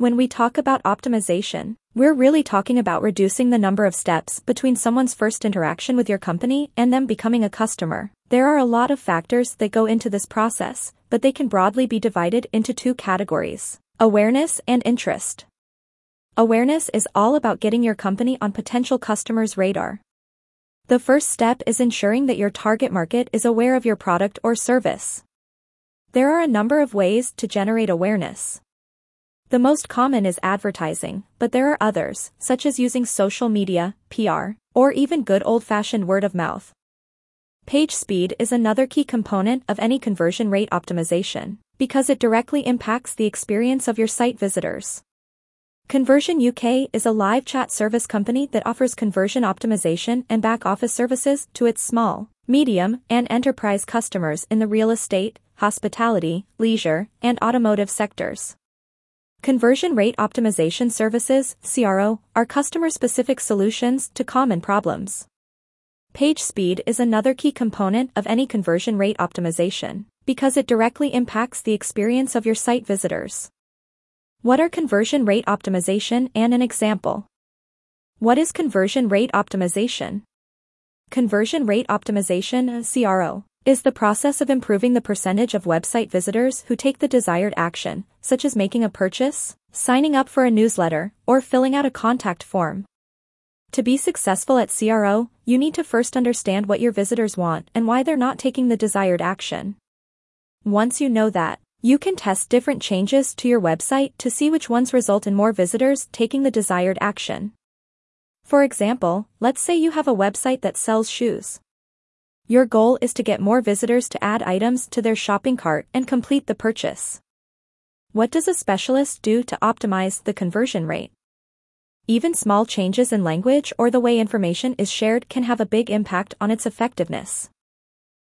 When we talk about optimization, we're really talking about reducing the number of steps between someone's first interaction with your company and them becoming a customer. There are a lot of factors that go into this process, but they can broadly be divided into two categories awareness and interest. Awareness is all about getting your company on potential customers' radar. The first step is ensuring that your target market is aware of your product or service. There are a number of ways to generate awareness. The most common is advertising, but there are others, such as using social media, PR, or even good old-fashioned word of mouth. Page speed is another key component of any conversion rate optimization, because it directly impacts the experience of your site visitors. Conversion UK is a live chat service company that offers conversion optimization and back office services to its small, medium, and enterprise customers in the real estate, hospitality, leisure, and automotive sectors. Conversion rate optimization services, CRO, are customer-specific solutions to common problems. Page speed is another key component of any conversion rate optimization, because it directly impacts the experience of your site visitors. What are conversion rate optimization and an example? What is conversion rate optimization? Conversion rate optimization, CRO, is the process of improving the percentage of website visitors who take the desired action, such as making a purchase, signing up for a newsletter, or filling out a contact form. To be successful at CRO, you need to first understand what your visitors want and why they're not taking the desired action. Once you know that, you can test different changes to your website to see which ones result in more visitors taking the desired action. For example, let's say you have a website that sells shoes. Your goal is to get more visitors to add items to their shopping cart and complete the purchase. What does a specialist do to optimize the conversion rate? Even small changes in language or the way information is shared can have a big impact on its effectiveness.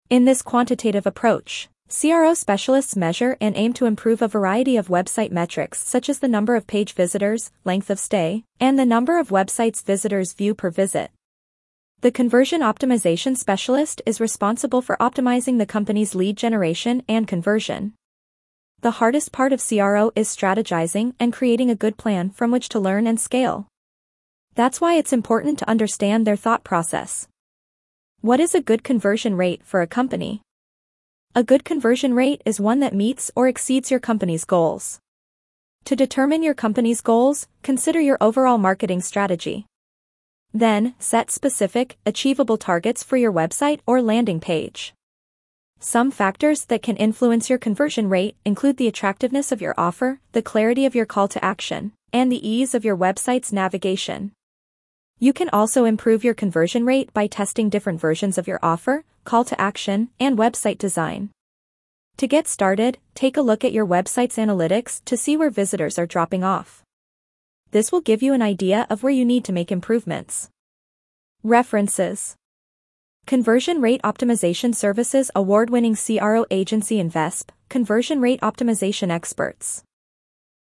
In this quantitative approach, CRO specialists measure and aim to improve a variety of website metrics such as the number of page visitors, length of stay, and the number of websites visitors view per visit. The conversion optimization specialist is responsible for optimizing the company's lead generation and conversion. The hardest part of CRO is strategizing and creating a good plan from which to learn and scale. That's why it's important to understand their thought process. What is a good conversion rate for a company? A good conversion rate is one that meets or exceeds your company's goals. To determine your company's goals, consider your overall marketing strategy. Then, set specific, achievable targets for your website or landing page. Some factors that can influence your conversion rate include the attractiveness of your offer, the clarity of your call to action, and the ease of your website's navigation. You can also improve your conversion rate by testing different versions of your offer, call to action, and website design. To get started, take a look at your website's analytics to see where visitors are dropping off. This will give you an idea of where you need to make improvements. References Conversion Rate Optimization Services award-winning CRO agency Invesp, Conversion Rate Optimization Experts.